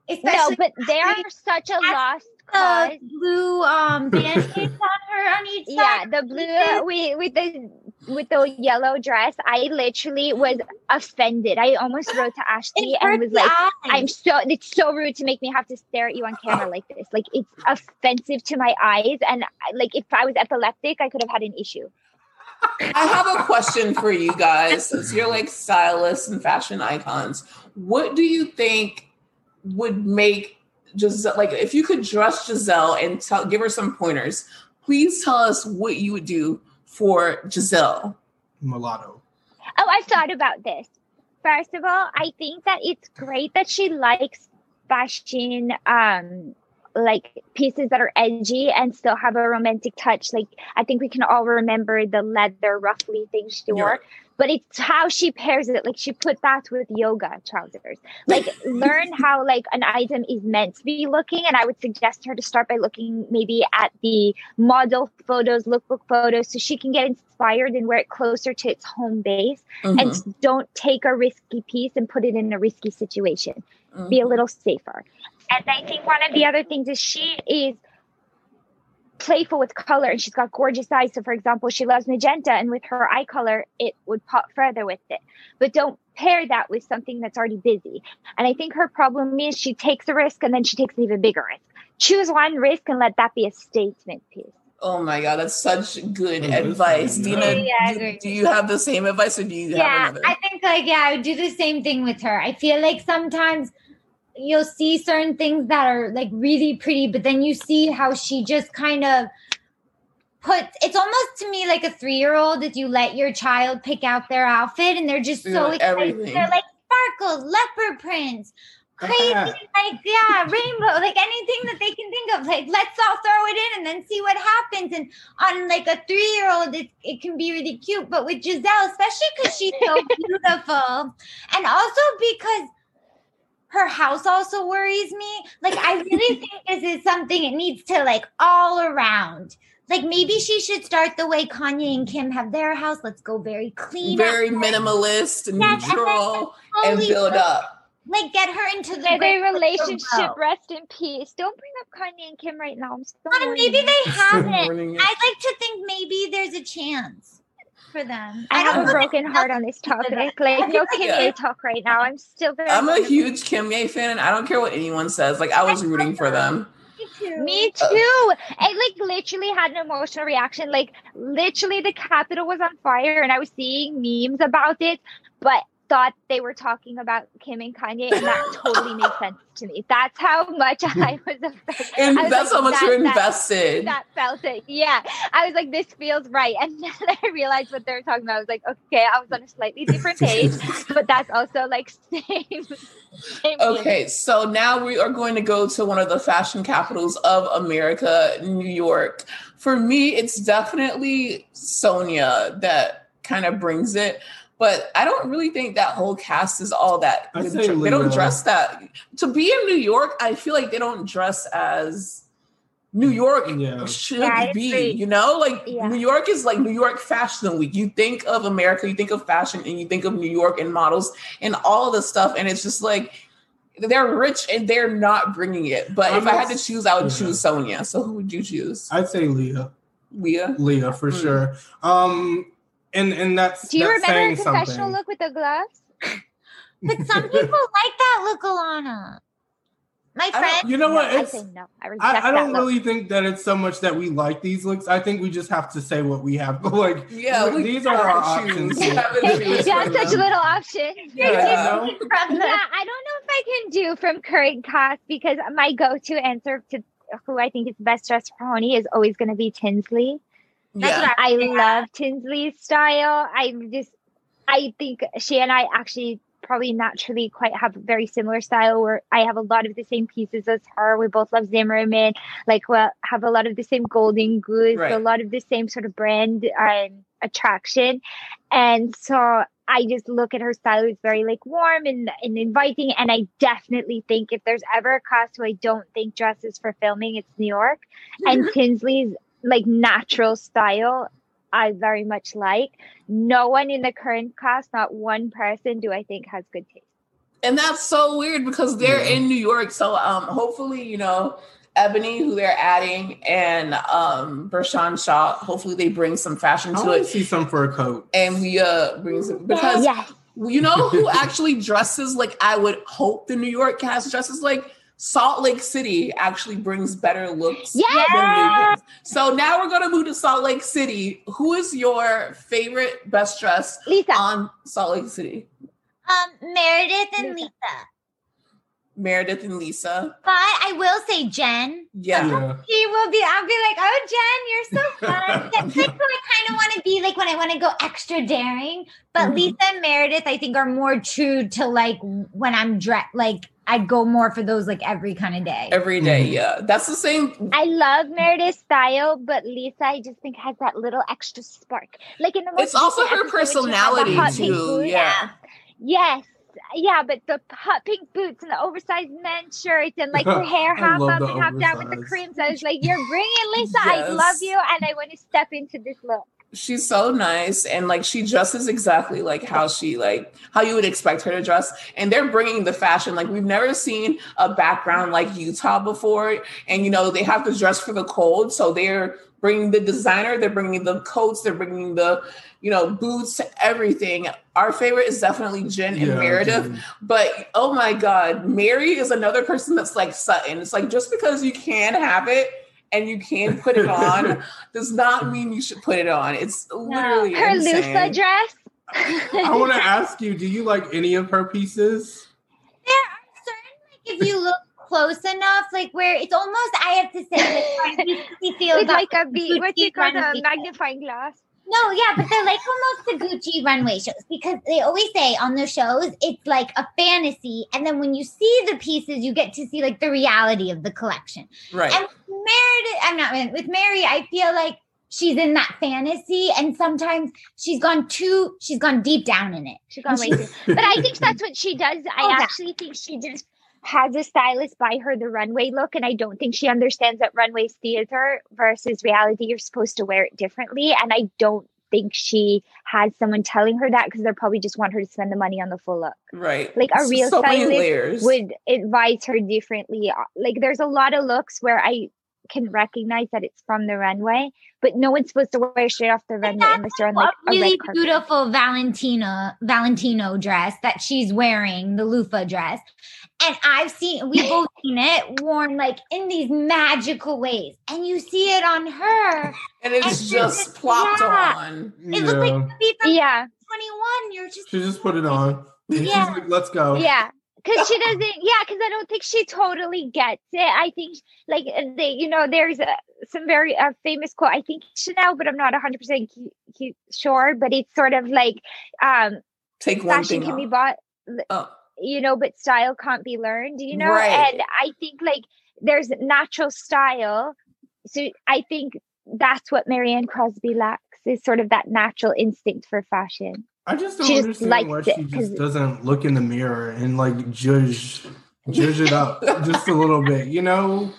Especially no, but they are such a lost cause. Blue um band-aids on her on each side. Yeah, the blue we with the with the yellow dress, I literally was offended. I almost wrote to Ashley and was like, eyes. "I'm so it's so rude to make me have to stare at you on camera like this. Like it's offensive to my eyes, and like if I was epileptic, I could have had an issue." I have a question for you guys, since you're like stylists and fashion icons. What do you think would make Gizelle like if you could dress Gizelle and tell give her some pointers? Please tell us what you would do for Gizelle? Mulatto. Oh, I've thought about this. First of all, I think that it's great that she likes fashion um like pieces that are edgy and still have a romantic touch. Like I think we can all remember the leather ruffly thing she wore but it's how she pairs it. Like she put that with yoga trousers. Like learn how like an item is meant to be looking. And I would suggest her to start by looking maybe at the model photos, lookbook photos, so she can get inspired and wear it closer to its home base. Mm-hmm. And don't take a risky piece and put it in a risky situation. Mm-hmm. Be a little safer. And I think one of the other things is she is playful with color and she's got gorgeous eyes. So, for example, she loves magenta, and with her eye color, it would pop further with it. But don't pair that with something that's already busy. And I think her problem is she takes a risk and then she takes an even bigger risk. Choose one risk and let that be a statement piece. Oh my god, that's such good oh, advice, mm-hmm. Dina. Yeah, do, do, you have the same advice, or do you yeah, have another? I think like yeah, I would do the same thing with her. I feel like sometimes you'll see certain things that are like really pretty, but then you see how she just kind of puts it's almost to me like a three year old if you let your child pick out their outfit and they're just so excited. Everything. They're like sparkles, leopard prints, uh-huh. crazy, like yeah, rainbow, like anything that they can think of. Like let's all throw it in and then see what happens. And on like a three year old, it, it can be really cute. But with Gizelle, especially because she's so beautiful, and also because her house also worries me. Like, I really think this is something it needs to like all around. Like maybe she should start the way Kanye and Kim have their house. Let's go very clean, very minimalist, yes, neutral, and, and build up like get her into the their relationship. Rest in peace. Don't bring up Kanye and Kim right now. I'm still maybe they haven't. I'd like to think maybe there's a chance for them. I, have a broken heart on this topic. Like no Kimye talk right now. I'm still very. I'm a huge Kimye fan, and I don't care what anyone says. Like I was rooting for them. Me too. Me uh, too. I like literally had an emotional reaction. Like literally, the Capitol was on fire, and I was seeing memes about it. But thought they were talking about Kim and Kanye, and that totally made sense to me. That's how much I was affected. And was that's like, how much that, you're invested. That, that, felt it. Yeah. I was like, this feels right. And then I realized what they were talking about. I was like, okay, I was on a slightly different page, but that's also like same. same okay, so now we are going to go to one of the fashion capitals of America, New York. For me, it's definitely Sonja that kind of brings it but I don't really think that whole cast is all that. They don't dress that to be in New York. I feel like they don't dress as New York yeah. should yeah, be. You know, like yeah. New York is like New York Fashion Week. You think of America, you think of fashion, and you think of New York and models and all of the stuff, and it's just like they're rich and they're not bringing it. But I'm if I had to choose, I would choose Sonja. So who would you choose? I'd say Leah. Leah. Leah for mm. sure. Um, and and that's do you that's remember a professional something. look with the gloves But some people like that look, Elana. My friend, you know what? I say no. I, I, I don't really think that it's so much that we like these looks. I think we just have to say what we have. like, yeah, we, these are our options. yeah, such little options. Yeah. yeah. I don't know if I can do from current cast because my go-to answer to who I think is the best dressed for Honey is always going to be Tinsley. Yeah. I, I love Tinsley's style. I just, I think she and I actually probably naturally quite have a very similar style where I have a lot of the same pieces as her. We both love Zimmermann, like we have a lot of the same Golden Goose, right. a lot of the same sort of brand um, attraction. And so I just look at her style, it's very like warm and, and inviting. And I definitely think if there's ever a cast who I don't think dresses for filming, it's New York. and Tinsley's like natural style I very much like. No one in the current cast, not one person, do I think has good taste. And that's so weird because they're yeah. in New York. So um, hopefully, you know, Eboni, who they're adding, and um Bershan Shaw, hopefully they bring some fashion to it. See some for a coat. And we uh bring some because yeah. you know who actually dresses like I would hope the New York cast dresses like Salt Lake City actually brings better looks yeah. So now we're gonna move to Salt Lake City. Who is your favorite best dress Lisa. on Salt Lake City? Um, Meredith and Lisa. Meredith and Lisa. But I will say Jen. Yeah. yeah. She will be, I'll be like, oh, Jen, you're so fun. That's like who I kind of want to be like when I want to go extra daring. But mm-hmm. Lisa and Meredith, I think, are more true to like when I'm dressed, like I'd go more for those like every kind of day. Every day, mm-hmm. yeah. That's the same. I love Meredith's style, but Lisa, I just think has that little extra spark. Like in the most It's also her personality too. Yeah. Yes. Yeah, but the hot pink boots and the oversized men's shirts and like her hair half up and half down with the creams. I was like, You're bringing Lisa. Yes. I love you and I want to step into this look she's so nice and like she dresses exactly like how she like how you would expect her to dress. And they're bringing the fashion. Like we've never seen a background like utah before. And you know they have to dress for the cold so they're bringing the designer they're bringing the coats they're bringing the you know boots everything. Our favorite is definitely jen and yeah, meredith. Jen. but oh my god mary is another person that's like sutton. It's like just because you can have it and you can put it on does not mean you should put it on. It's literally her insane. Lusa dress. I want to ask you, do you like any of her pieces? There are certain, like if you look close enough, like where it's almost, I have to say, like, you feel like a beat, what you call a magnifying glass. No, yeah, but they're like almost the Gucci runway shows because they always say on the shows it's like a fantasy, and then when you see the pieces, you get to see like the reality of the collection. Right. And Meredith, I'm not with Mary. I feel like she's in that fantasy, and sometimes she's gone too, she's gone deep down in it. She's gone way too. But I think that's what she does. I oh, actually think she just has a stylist buy her the runway look and i don't think she understands that runway's theater versus reality you're supposed to wear it differently. And i don't think she had someone telling her that because they probably just want her to spend the money on the full look. Right. Like a real so stylist would advise her differently. Like there's a lot of looks where i can recognize that it's from the runway, but no one's supposed to wear straight off the runway unless you're on like a really beautiful Valentina Valentino dress that she's wearing, the loofah dress. And I've seen we've both seen it worn like in these magical ways. And you see it on her. And it's and just plopped yeah. on. It yeah. looks like be from yeah. 21. You're just She just put it on. Yeah. Like, let's go. Yeah because she doesn't yeah because i don't think she totally gets it i think like uh, they you know there's a, some very uh, famous quote i think chanel but i'm not 100% sure but it's sort of like um take one fashion can off. be bought oh. you know but style can't be learned you know right. and i think like there's natural style so i think that's what marianne cosby lacks is sort of that natural instinct for fashion I just don't she understand why she just doesn't look in the mirror and like judge judge it up just a little bit, you know.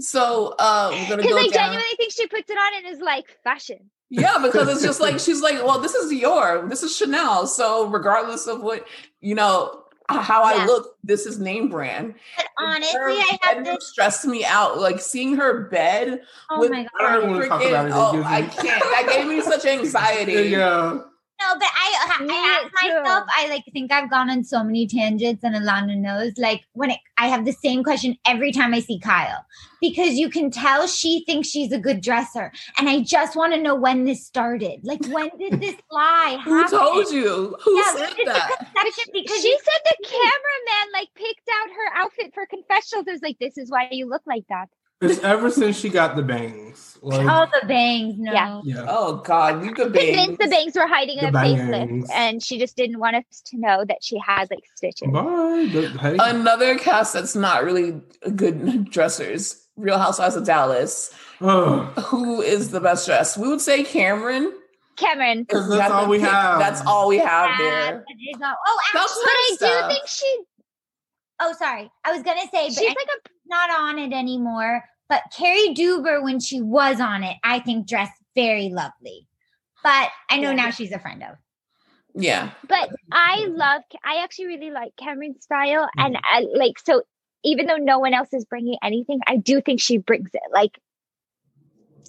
So uh we're gonna go I down. genuinely think she puts it on and is like fashion. Yeah, because it's just like she's like, well, this is Dior, this is Chanel. So regardless of what you know, how yeah. I look, this is name brand. But honestly, I have to stress me out. Like seeing her bed oh with my God. her freaking, oh, I can't. That gave me such anxiety. Yeah. No, but I, I ask myself, I like think I've gone on so many tangents and Elana knows, like when it, I have the same question every time I see Kyle because you can tell she thinks she's a good dresser. And I just want to know when this started. Like, when did this lie happen? Who told you? Who yeah, said that? Because she said the cameraman like picked out her outfit for confessionals. It was like, this is why you look like that. It's ever since she got the bangs. Like, oh, the bangs. No. Yeah. yeah. Oh God, you the bangs. the bangs were hiding in a facelift, and she just didn't want us to know that she had like stitches. Bye. Hey. Another cast that's not really good dressers. Real Housewives of Dallas. Who is the best dressed? We would say Kameron. Kameron. That's, that's all we have. That's all we have yeah, there. Oh, actually, but I do think she. Oh, sorry. I was gonna say, but she's like a not on it anymore. But Cary Deuber, when she was on it, I think dressed very lovely. But I know yeah. now she's a friend of. Yeah. But I love, I actually really like Kameron's style. Mm-hmm. And I, like, so even though no one else is bringing anything, I do think she brings it like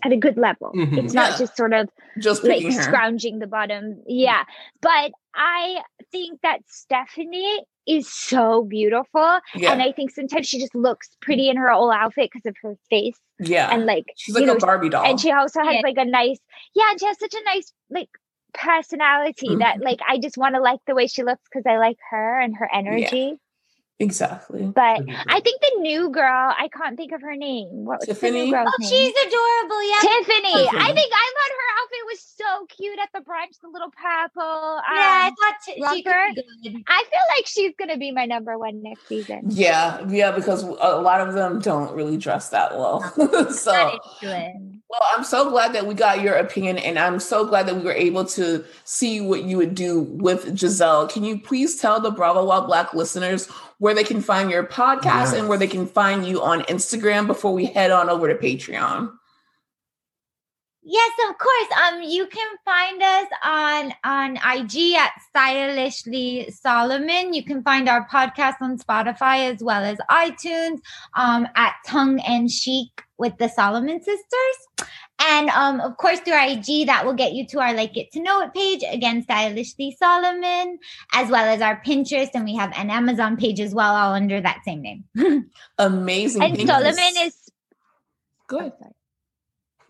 at a good level. Mm-hmm. It's not yeah. just sort of just like scrounging the bottom. Yeah. But I think that Stephanie is so beautiful. Yeah. And I think sometimes she just looks pretty in her old outfit because of her face. Yeah. And like she's like a Barbie doll. And she also has yeah. like a nice, yeah, and she has such a nice like personality mm-hmm. that like I just want to like the way she looks because I like her and her energy. Exactly. But I think the new girl, I can't think of her name. What was Tiffany? the new girl's oh, name? she's adorable. Yeah. Tiffany. Tiffany. I think I thought her outfit was so cute at the brunch, the little purple. Um, yeah, I thought t- she could I feel like she's gonna be my number one next season. Yeah, yeah, because a lot of them don't really dress that well. so well, I'm so glad that we got your opinion, and I'm so glad that we were able to see what you would do with Gizelle. Can you please tell the Bravo While Black listeners where they can find your podcast yes. and where they can find you on Instagram before we head on over to Patreon? Yes, of course. Um, you can find us on on IG at Stylishly Solomon. You can find our podcast on Spotify as well as iTunes. Um, at Tongue and Chic with the Solomon Sisters, and um, of course through IG that will get you to our like get to know it page again, Stylishly Solomon, as well as our Pinterest, and we have an Amazon page as well, all under that same name. Amazing. And Solomon is good.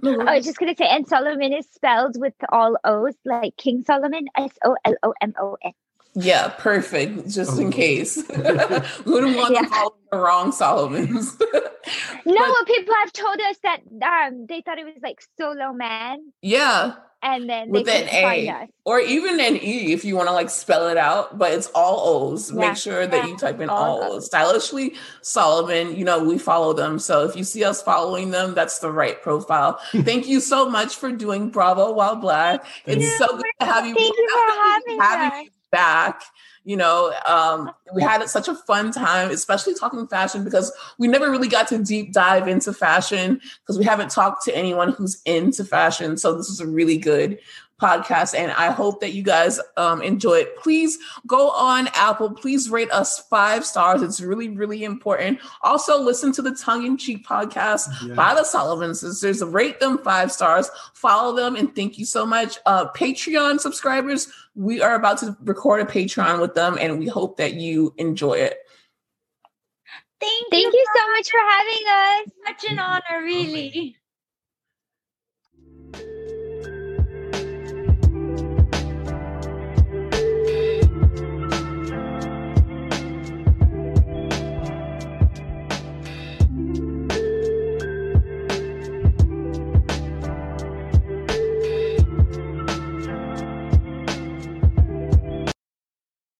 Oh, I was just gonna say, and Solomon is spelled with all O's, like King Solomon, S O L O M O N. Yeah, perfect. Just in oh. case. we wouldn't want yeah. to follow the wrong Solomons. no, but, people have told us that um they thought it was like solo man. Yeah and then with an A or even an E if you want to like spell it out, but it's all O's. Yeah. Make sure that yeah. you type in all, all O's. Stylishly Solomon, you know, we follow them. So if you see us following them, that's the right profile. Thank you so much for doing Bravo While Black. It's so good to have you. Thank you for having, having back you know um, we had such a fun time especially talking fashion because we never really got to deep dive into fashion because we haven't talked to anyone who's into fashion. So this was a really good podcast and i hope that you guys um, enjoy it. Please go on apple. Please rate us five stars. It's really really important. Also listen to the tongue-in-cheek podcast yeah. by the Sullivan sisters rate them five stars. Follow them and thank you so much. Uh, patreon subscribers we are about to record a patreon with them and we hope that you enjoy it. Thank, Thank you, you so much for having us. Such an honor, really.